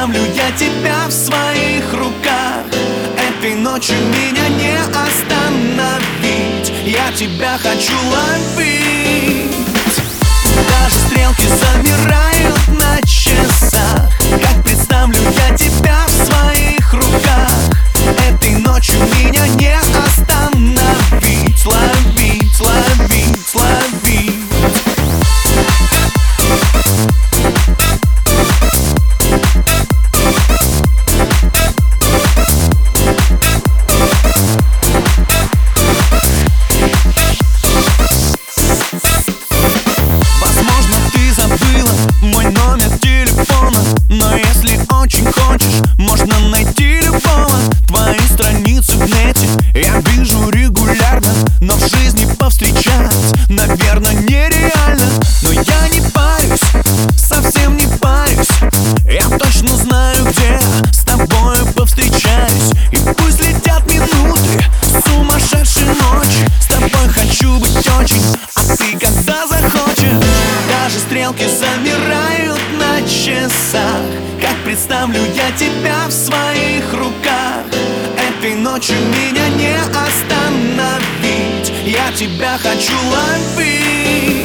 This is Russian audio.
Оставлю я тебя в своих руках. Этой ночью меня не остановить. Я тебя хочу ловить. Люблю я тебя в своих руках. Этой ночью меня не остановить. Я тебя хочу ловить.